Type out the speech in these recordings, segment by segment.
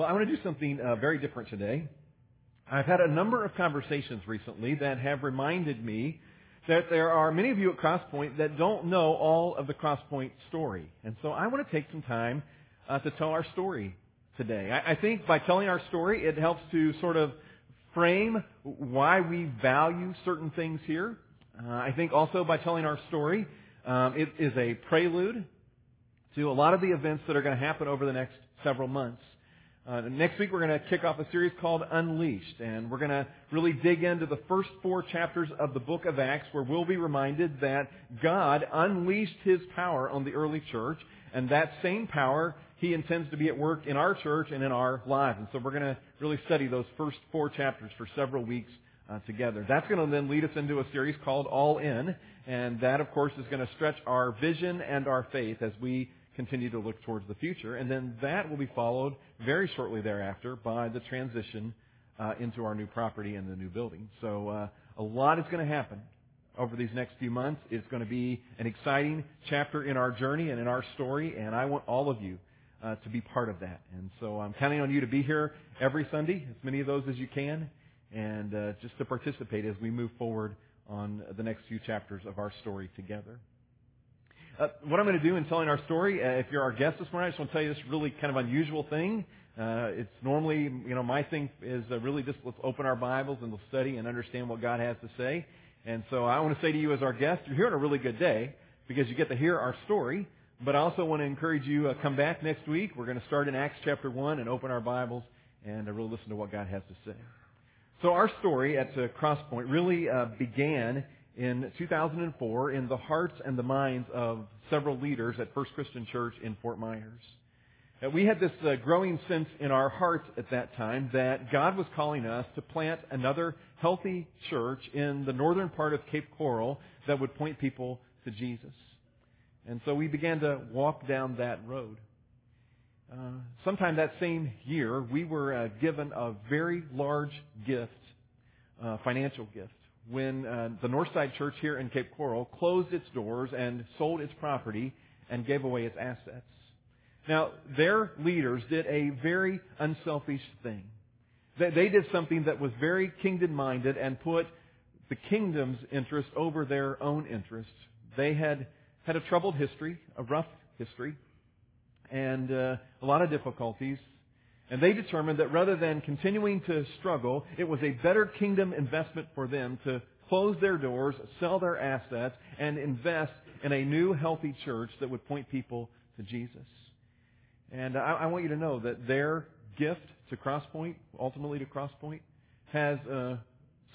Well, I want to do something uh, very different today. I've had a number of conversations recently that have reminded me that there are many of you at Crosspoint that don't know all of the Crosspoint story. And so I want to take some time uh, to tell our story today. I, I think by telling our story, it helps to sort of frame why we value certain things here. Uh, I think also by telling our story, um, it is a prelude to a lot of the events that are going to happen over the next several months. Uh, next week we're going to kick off a series called Unleashed, and we're going to really dig into the first four chapters of the book of Acts, where we'll be reminded that God unleashed His power on the early church, and that same power He intends to be at work in our church and in our lives. And so we're going to really study those first four chapters for several weeks uh, together. That's going to then lead us into a series called All In, and that, of course, is going to stretch our vision and our faith as we continue to look towards the future. And then that will be followed very shortly thereafter by the transition uh, into our new property and the new building. So uh, a lot is going to happen over these next few months. It's going to be an exciting chapter in our journey and in our story, and I want all of you uh, to be part of that. And so I'm counting on you to be here every Sunday, as many of those as you can, and uh, just to participate as we move forward on the next few chapters of our story together. Uh, what I'm going to do in telling our story, uh, if you're our guest this morning, I just want to tell you this really kind of unusual thing. Uh, it's normally, you know, my thing is uh, really just let's open our Bibles and we'll study and understand what God has to say. And so I want to say to you as our guest, you're here on a really good day because you get to hear our story. But I also want to encourage you uh, come back next week. We're going to start in Acts chapter 1 and open our Bibles and uh, really listen to what God has to say. So our story at uh, Crosspoint really uh, began in 2004 in the hearts and the minds of several leaders at First Christian Church in Fort Myers. Uh, we had this uh, growing sense in our hearts at that time that God was calling us to plant another healthy church in the northern part of Cape Coral that would point people to Jesus. And so we began to walk down that road. Uh, sometime that same year, we were uh, given a very large gift, uh, financial gift when uh, the Northside Church here in Cape Coral closed its doors and sold its property and gave away its assets. Now, their leaders did a very unselfish thing. They, they did something that was very kingdom minded and put the kingdom's interest over their own interests. They had had a troubled history, a rough history, and uh, a lot of difficulties. And they determined that rather than continuing to struggle, it was a better kingdom investment for them to close their doors, sell their assets, and invest in a new healthy church that would point people to Jesus. And I, I want you to know that their gift to Crosspoint, ultimately to Crosspoint, has uh,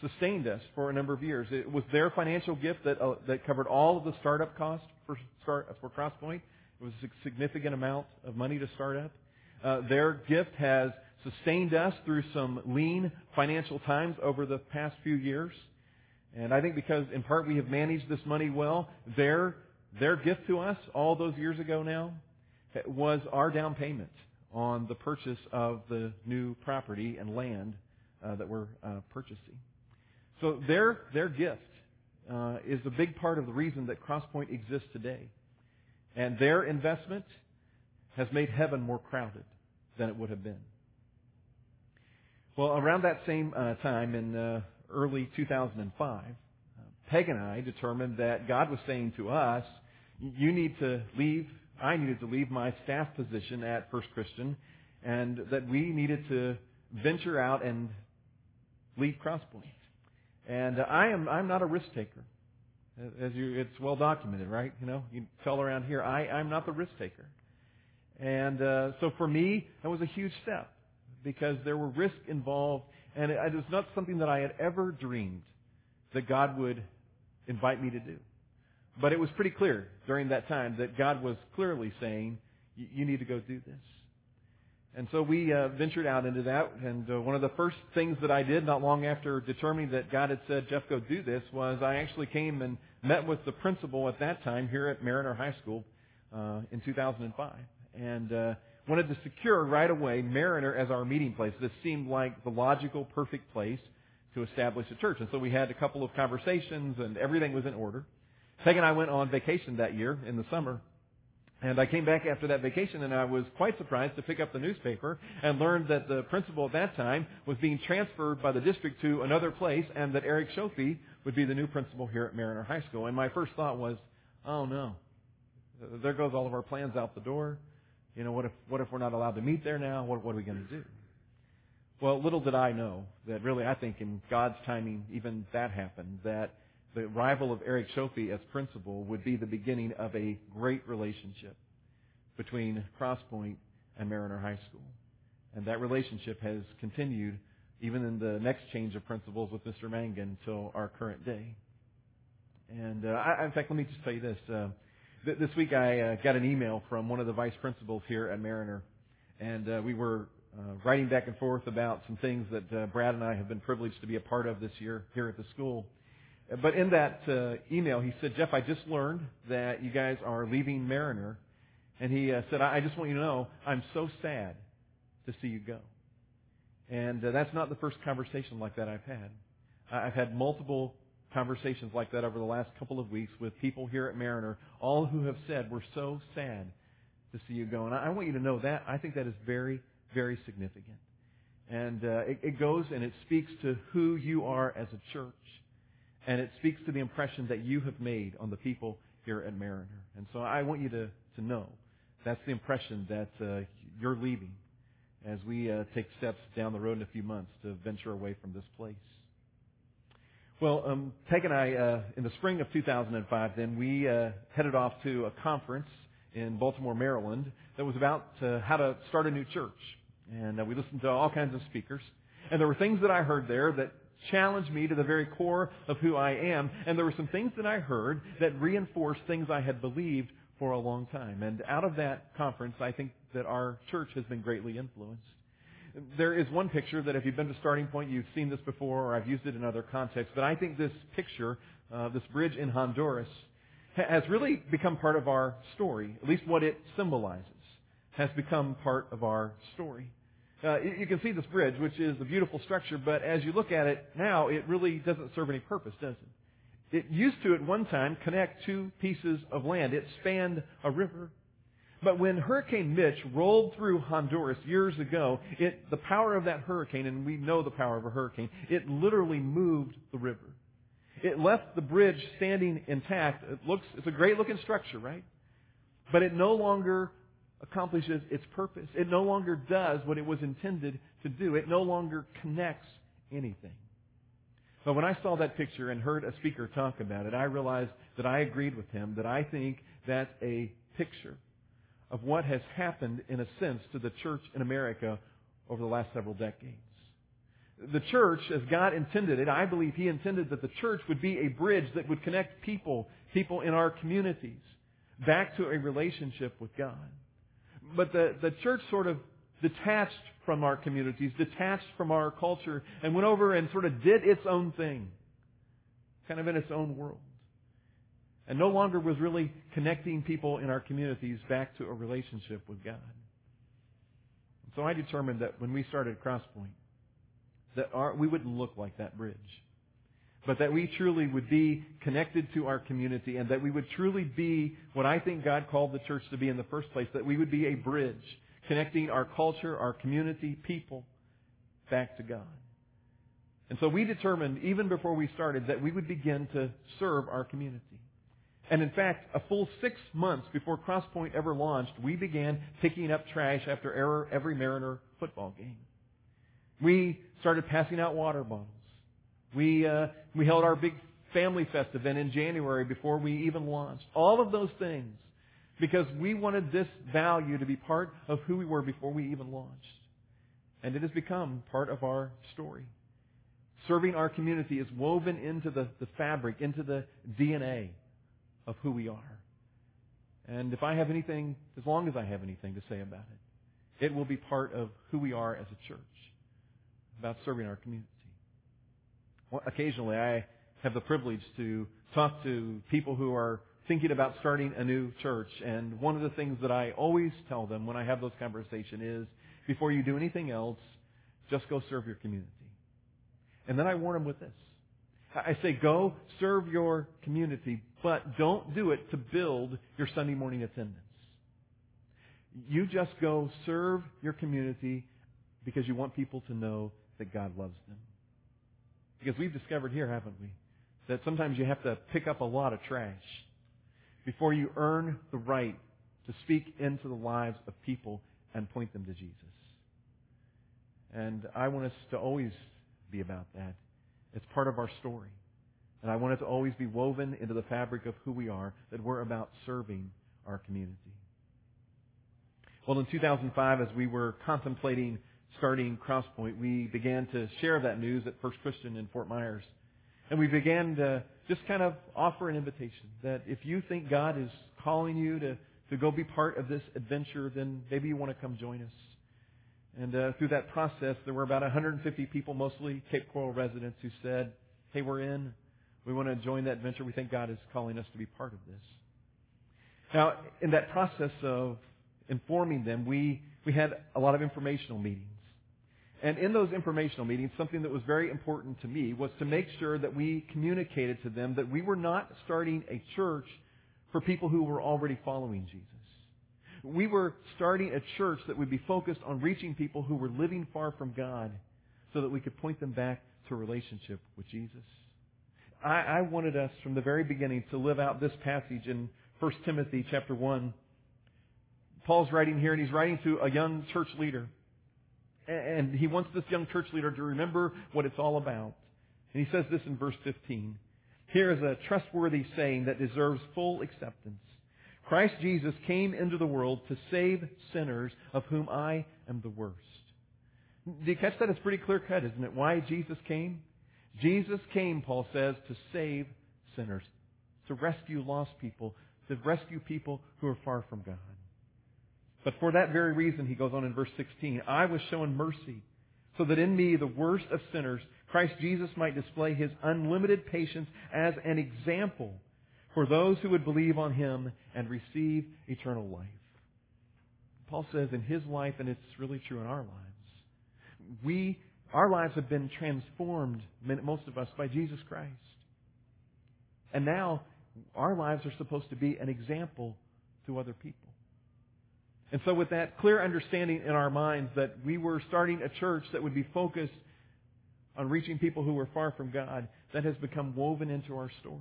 sustained us for a number of years. It was their financial gift that uh, that covered all of the startup costs for start for Crosspoint. It was a significant amount of money to start up. Uh, their gift has sustained us through some lean financial times over the past few years. And I think because in part we have managed this money well, their, their gift to us all those years ago now was our down payment on the purchase of the new property and land uh, that we're uh, purchasing. So their, their gift uh, is a big part of the reason that Crosspoint exists today. And their investment has made heaven more crowded than it would have been. Well, around that same uh, time in uh, early 2005, uh, Peg and I determined that God was saying to us, you need to leave, I needed to leave my staff position at First Christian, and that we needed to venture out and leave Crosspoint. And I am, I'm not a risk taker. As you, it's well documented, right? You know, you tell around here, I, I'm not the risk taker. And uh, so for me, that was a huge step because there were risks involved, and it, it was not something that I had ever dreamed that God would invite me to do. But it was pretty clear during that time that God was clearly saying, "You need to go do this." And so we uh, ventured out into that. And uh, one of the first things that I did, not long after determining that God had said, "Jeff, go do this," was I actually came and met with the principal at that time here at Mariner High School uh, in 2005 and uh, wanted to secure right away Mariner as our meeting place. This seemed like the logical, perfect place to establish a church. And so we had a couple of conversations, and everything was in order. Peg and I went on vacation that year in the summer, And I came back after that vacation and I was quite surprised to pick up the newspaper and learn that the principal at that time was being transferred by the district to another place and that Eric Shofie would be the new principal here at Mariner High School. And my first thought was, oh no, there goes all of our plans out the door. You know, what if, what if we're not allowed to meet there now? What, what are we going to do? Well, little did I know that really I think in God's timing even that happened, that the arrival of Eric Shofie as principal would be the beginning of a great relationship between Crosspoint and Mariner High School. And that relationship has continued even in the next change of principals with Mr. Mangan until our current day. And uh, I, in fact, let me just tell you this. Uh, this week I uh, got an email from one of the vice principals here at Mariner, and uh, we were uh, writing back and forth about some things that uh, Brad and I have been privileged to be a part of this year here at the school. But in that uh, email, he said, Jeff, I just learned that you guys are leaving Mariner. And he uh, said, I just want you to know, I'm so sad to see you go. And that's not the first conversation like that I've had. I've had multiple conversations like that over the last couple of weeks with people here at Mariner, all who have said, we're so sad to see you go. And I want you to know that. I think that is very, very significant. And uh, it, it goes and it speaks to who you are as a church and it speaks to the impression that you have made on the people here at Mariner. And so I want you to, to know that's the impression that uh, you're leaving as we uh, take steps down the road in a few months to venture away from this place. Well, um, Peg and I, uh, in the spring of 2005, then we uh, headed off to a conference in Baltimore, Maryland, that was about uh, how to start a new church. And uh, we listened to all kinds of speakers. And there were things that I heard there that challenged me to the very core of who I am. And there were some things that I heard that reinforced things I had believed for a long time. And out of that conference, I think that our church has been greatly influenced. There is one picture that if you've been to Starting Point, you've seen this before, or I've used it in other contexts, but I think this picture, uh, this bridge in Honduras, has really become part of our story, at least what it symbolizes, has become part of our story. Uh, you can see this bridge, which is a beautiful structure, but as you look at it now, it really doesn't serve any purpose, does it? It used to at one time connect two pieces of land. It spanned a river. But when Hurricane Mitch rolled through Honduras years ago, it, the power of that hurricane, and we know the power of a hurricane, it literally moved the river. It left the bridge standing intact. It looks, it's a great looking structure, right? But it no longer accomplishes its purpose. It no longer does what it was intended to do. It no longer connects anything. But when I saw that picture and heard a speaker talk about it, I realized that I agreed with him, that I think that's a picture of what has happened, in a sense, to the church in America over the last several decades. The church, as God intended it, I believe He intended that the church would be a bridge that would connect people, people in our communities, back to a relationship with God but the, the church sort of detached from our communities, detached from our culture, and went over and sort of did its own thing, kind of in its own world. And no longer was really connecting people in our communities back to a relationship with God. And so I determined that when we started Crosspoint, that our, we wouldn't look like that bridge but that we truly would be connected to our community and that we would truly be what I think God called the church to be in the first place, that we would be a bridge connecting our culture, our community, people back to God. And so we determined, even before we started, that we would begin to serve our community. And in fact, a full six months before Crosspoint ever launched, we began picking up trash after every Mariner football game. We started passing out water bottles. We, uh, we held our big family fest event in January before we even launched. All of those things because we wanted this value to be part of who we were before we even launched. And it has become part of our story. Serving our community is woven into the, the fabric, into the DNA of who we are. And if I have anything, as long as I have anything to say about it, it will be part of who we are as a church, about serving our community Well, occasionally I have the privilege to talk to people who are thinking about starting a new church. And one of the things that I always tell them when I have those conversations is, before you do anything else, just go serve your community. And then I warn them with this. I say, go serve your community, but don't do it to build your Sunday morning attendance. You just go serve your community because you want people to know that God loves them. Because we've discovered here, haven't we, that sometimes you have to pick up a lot of trash before you earn the right to speak into the lives of people and point them to Jesus. And I want us to always be about that. It's part of our story. And I want it to always be woven into the fabric of who we are, that we're about serving our community. Well, in 2005, as we were contemplating starting Crosspoint, we began to share that news at First Christian in Fort Myers. And we began to just kind of offer an invitation that if you think God is calling you to, to go be part of this adventure, then maybe you want to come join us. And uh, through that process, there were about 150 people, mostly Cape Coral residents, who said, hey, we're in. We want to join that adventure. We think God is calling us to be part of this. Now, in that process of informing them, we, we had a lot of informational meetings. And in those informational meetings, something that was very important to me was to make sure that we communicated to them that we were not starting a church for people who were already following Jesus. We were starting a church that would be focused on reaching people who were living far from God so that we could point them back to a relationship with Jesus. I, I wanted us from the very beginning to live out this passage in 1 Timothy chapter 1. Paul's writing here and he's writing to a young church leader. And he wants this young church leader to remember what it's all about. And he says this in verse 15. Here is a trustworthy saying that deserves full acceptance. Christ Jesus came into the world to save sinners, of whom I am the worst. Do you catch that? It's pretty clear cut, isn't it? Why Jesus came? Jesus came, Paul says, to save sinners, to rescue lost people, to rescue people who are far from God. But for that very reason, he goes on in verse 16, I was shown mercy, so that in me, the worst of sinners, Christ Jesus might display his unlimited patience as an example for those who would believe on him and receive eternal life. Paul says in his life, and it's really true in our lives, we, our lives have been transformed, most of us, by Jesus Christ. And now, our lives are supposed to be an example to other people. And so with that clear understanding in our minds that we were starting a church that would be focused on reaching people who were far from God, that has become woven into our story.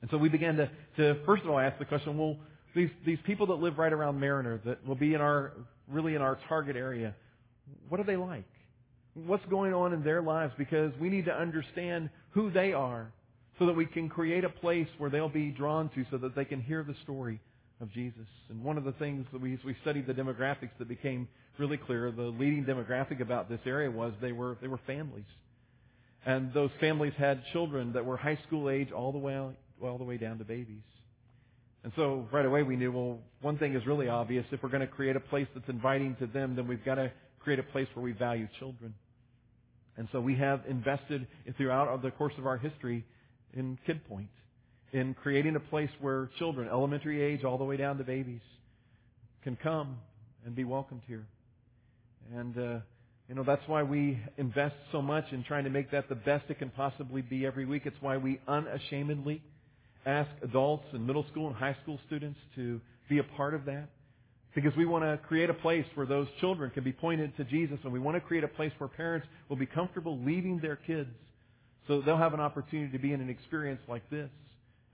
And so we began to, to first of all ask the question, well, these, these people that live right around Mariner, that will be in our, really in our target area, what are they like? What's going on in their lives? Because we need to understand who they are so that we can create a place where they'll be drawn to so that they can hear the story of Jesus. And one of the things that we, as we studied the demographics that became really clear, the leading demographic about this area was they were, they were families. And those families had children that were high school age all the way, all the way down to babies. And so right away we knew, well, one thing is really obvious. If we're going to create a place that's inviting to them, then we've got to create a place where we value children. And so we have invested throughout the course of our history in Kid Point in creating a place where children, elementary age all the way down to babies, can come and be welcomed here. And, uh, you know, that's why we invest so much in trying to make that the best it can possibly be every week. It's why we unashamedly ask adults and middle school and high school students to be a part of that. Because we want to create a place where those children can be pointed to Jesus, and we want to create a place where parents will be comfortable leaving their kids so they'll have an opportunity to be in an experience like this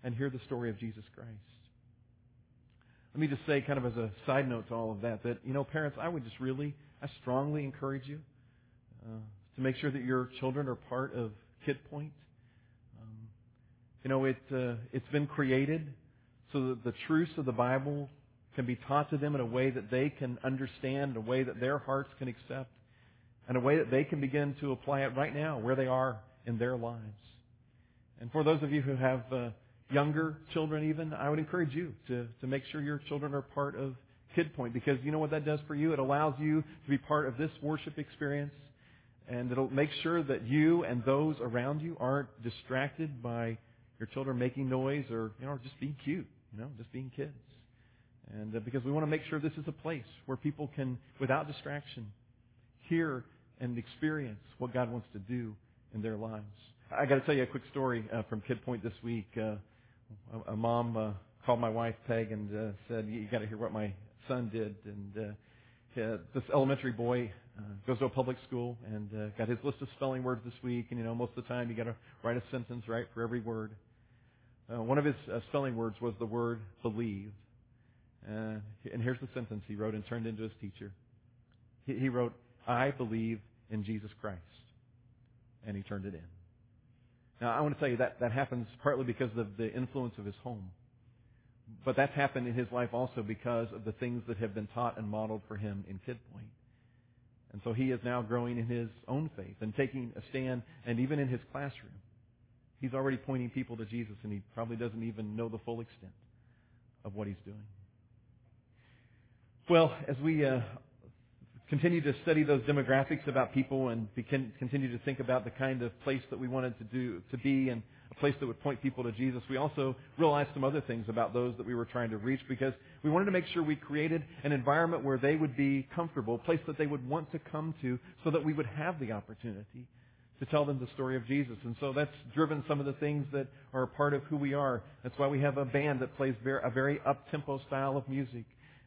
and hear the story of Jesus Christ. Let me just say, kind of as a side note to all of that, that, you know, parents, I would just really, I strongly encourage you uh, to make sure that your children are part of Kid Point. You know, it, uh, it's been created so that the truths of the Bible can be taught to them in a way that they can understand, a way that their hearts can accept, and a way that they can begin to apply it right now where they are in their lives. And for those of you who have uh, younger children even, I would encourage you to, to make sure your children are part of Kid Point because you know what that does for you? It allows you to be part of this worship experience and it'll make sure that you and those around you aren't distracted by your children making noise or, you know, just being cute, you know, just being kids. And uh, because we want to make sure this is a place where people can, without distraction, hear and experience what God wants to do in their lives. I got to tell you a quick story uh, from Kid Point this week. Uh, a, a mom uh, called my wife Peg and uh, said, "You got to hear what my son did. And uh, uh, this elementary boy uh, goes to a public school and uh, got his list of spelling words this week. And you know, most of the time you got to write a sentence right for every word. Uh, one of his uh, spelling words was the word believe. Uh, and here's the sentence he wrote and turned into his teacher. He, he wrote, I believe in Jesus Christ. And he turned it in. Now, I want to tell you that that happens partly because of the influence of his home. But that's happened in his life also because of the things that have been taught and modeled for him in Kid Point. And so he is now growing in his own faith and taking a stand, and even in his classroom. He's already pointing people to Jesus, and he probably doesn't even know the full extent of what he's doing. Well, as we uh, continue to study those demographics about people and continue to think about the kind of place that we wanted to do to be and a place that would point people to Jesus, we also realized some other things about those that we were trying to reach because we wanted to make sure we created an environment where they would be comfortable, a place that they would want to come to so that we would have the opportunity to tell them the story of Jesus. And so that's driven some of the things that are a part of who we are. That's why we have a band that plays a very up-tempo style of music.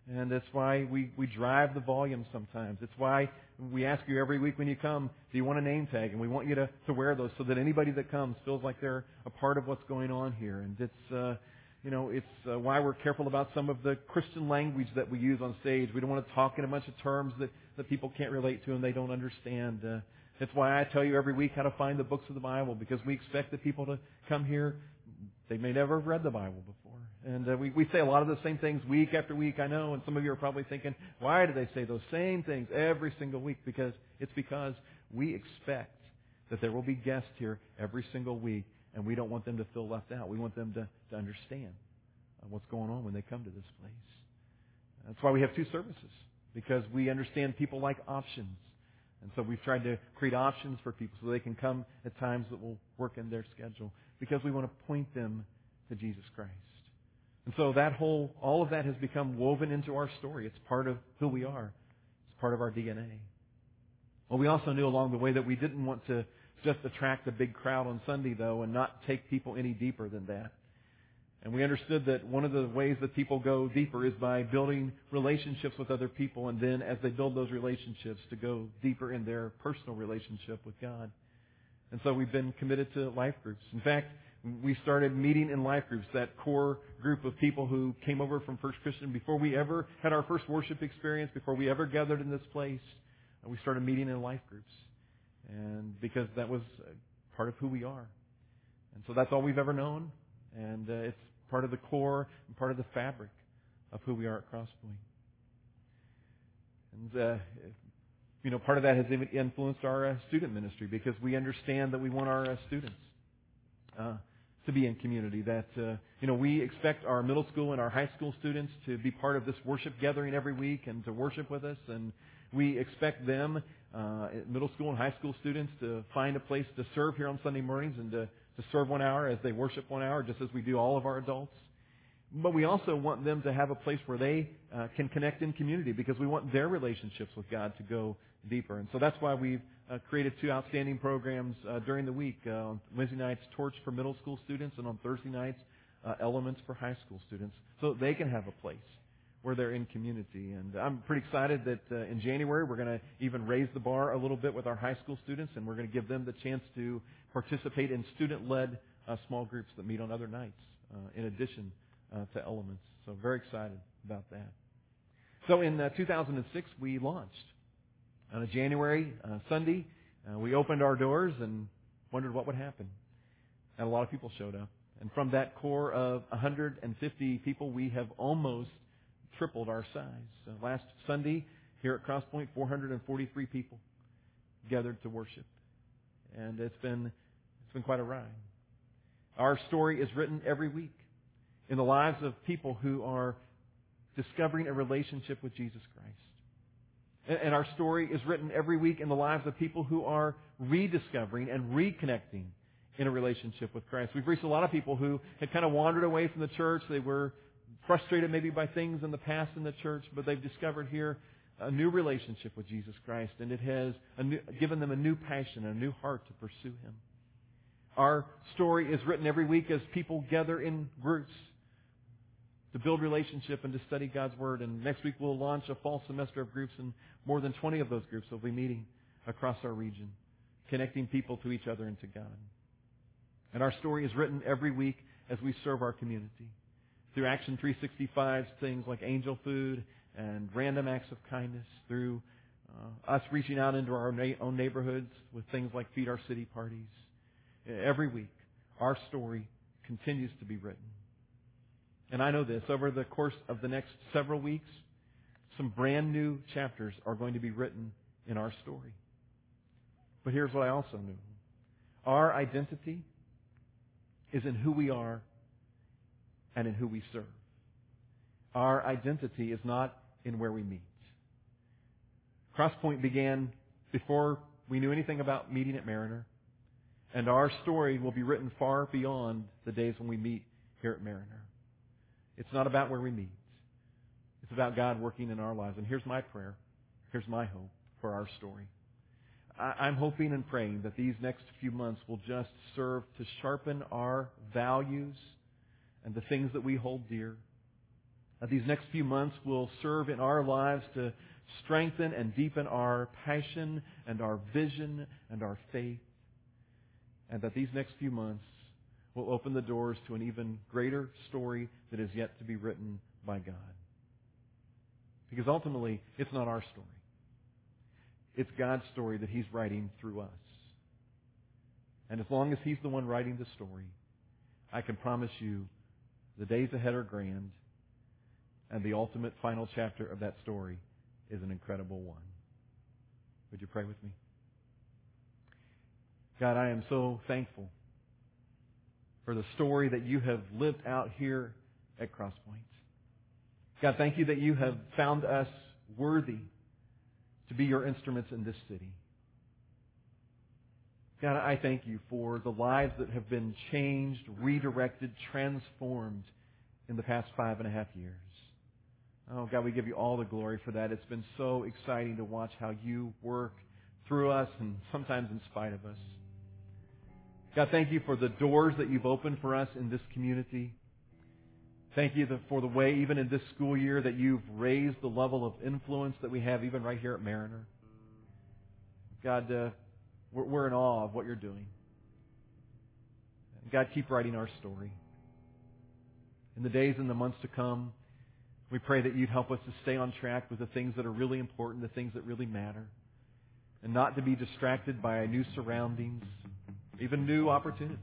And that's why we, we drive the volume sometimes. It's why we ask you every week when you come, do you want a name tag? And we want you to, to wear those so that anybody that comes feels like they're a part of what's going on here. And it's, uh, you know, it's uh, why we're careful about some of the Christian language that we use on stage. We don't want to talk in a bunch of terms that, that people can't relate to and they don't understand. Uh, it's why I tell you every week how to find the books of the Bible because we expect the people to come here. They may never have read the Bible before. And uh, we, we say a lot of the same things week after week, I know, and some of you are probably thinking, why do they say those same things every single week? Because it's because we expect that there will be guests here every single week, and we don't want them to feel left out. We want them to, to understand uh, what's going on when they come to this place. That's why we have two services, because we understand people like options. And so we've tried to create options for people so they can come at times that will work in their schedule because we want to point them to Jesus Christ. And so that whole, all of that has become woven into our story. It's part of who we are. It's part of our DNA. Well, we also knew along the way that we didn't want to just attract a big crowd on Sunday, though, and not take people any deeper than that. And we understood that one of the ways that people go deeper is by building relationships with other people, and then as they build those relationships, to go deeper in their personal relationship with God. And so we've been committed to life groups. In fact, we started meeting in life groups, that core group of people who came over from First Christian before we ever had our first worship experience, before we ever gathered in this place. We started meeting in life groups. And because that was part of who we are. And so that's all we've ever known. And uh, it's part of the core and part of the fabric of who we are at Crosspoint. And, uh, you know, part of that has influenced our uh, student ministry because we understand that we want our uh, students uh, to be in community. That, uh, you know, we expect our middle school and our high school students to be part of this worship gathering every week and to worship with us. And we expect them, uh, middle school and high school students, to find a place to serve here on Sunday mornings and to to serve one hour as they worship one hour, just as we do all of our adults. But we also want them to have a place where they uh, can connect in community because we want their relationships with God to go deeper. And so that's why we've uh, created two outstanding programs uh, during the week. Uh, on Wednesday nights, Torch for middle school students, and on Thursday nights, uh, Elements for high school students, so they can have a place where they're in community. And I'm pretty excited that uh, in January we're going to even raise the bar a little bit with our high school students, and we're going to give them the chance to participate in student-led uh, small groups that meet on other nights, in addition to Elements. So very excited about that. So in uh, 2006 we launched on a January uh, Sunday. we opened our doors and wondered what would happen, and a lot of people showed up. And from that core of 150 people, we have almost tripled our size. Uh, last Sunday here at Crosspoint, 443 people gathered to worship, and it's been it's been quite a ride. Our story is written every week in the lives of people who are discovering a relationship with Jesus Christ. And our story is written every week in the lives of people who are rediscovering and reconnecting in a relationship with Christ. We've reached a lot of people who had kind of wandered away from the church. They were frustrated maybe by things in the past in the church, but they've discovered here a new relationship with Jesus Christ, and it has new, given them a new passion and a new heart to pursue Him. Our story is written every week as people gather in groups to build relationship and to study God's Word. And next week we'll launch a fall semester of groups, and more than 20 of those groups will be meeting across our region, connecting people to each other and to God. And our story is written every week as we serve our community. Through Action 365, things like angel food and random acts of kindness, through uh, us reaching out into our na- own neighborhoods with things like Feed Our City parties. Every week, our story continues to be written. And I know this, over the course of the next several weeks, some brand new chapters are going to be written in our story. But here's what I also knew. Our identity is in who we are and in who we serve. Our identity is not in where we meet. Crosspoint began before we knew anything about meeting at Mariner, and our story will be written far beyond the days when we meet here at Mariner. It's not about where we meet. It's about God working in our lives. And here's my prayer. Here's my hope for our story. I'm hoping and praying that these next few months will just serve to sharpen our values and the things that we hold dear. That these next few months will serve in our lives to strengthen and deepen our passion and our vision and our faith. And that these next few months will open the doors to an even greater story that is yet to be written by God. Because ultimately, it's not our story. It's God's story that He's writing through us. And as long as He's the one writing the story, I can promise you the days ahead are grand, and the ultimate final chapter of that story is an incredible one. Would you pray with me? God, I am so thankful for the story that you have lived out here at Crosspoint. God, thank you that you have found us worthy to be your instruments in this city. God, I thank you for the lives that have been changed, redirected, transformed in the past five and a half years. Oh, God, we give you all the glory for that. It's been so exciting to watch how you work through us and sometimes in spite of us. God, thank you for the doors that you've opened for us in this community. Thank you for the way, even in this school year, that you've raised the level of influence that we have, even right here at Mariner. God, uh, we're, we're in awe of what you're doing. God, keep writing our story. In the days and the months to come, we pray that you'd help us to stay on track with the things that are really important, the things that really matter, and not to be distracted by new surroundings, even new opportunities.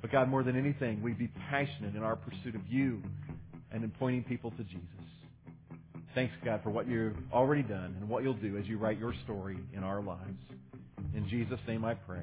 But God, more than anything, we'd be passionate in our pursuit of you and in pointing people to Jesus. Thanks, God, for what you've already done and what you'll do as you write your story in our lives. In Jesus' name I pray.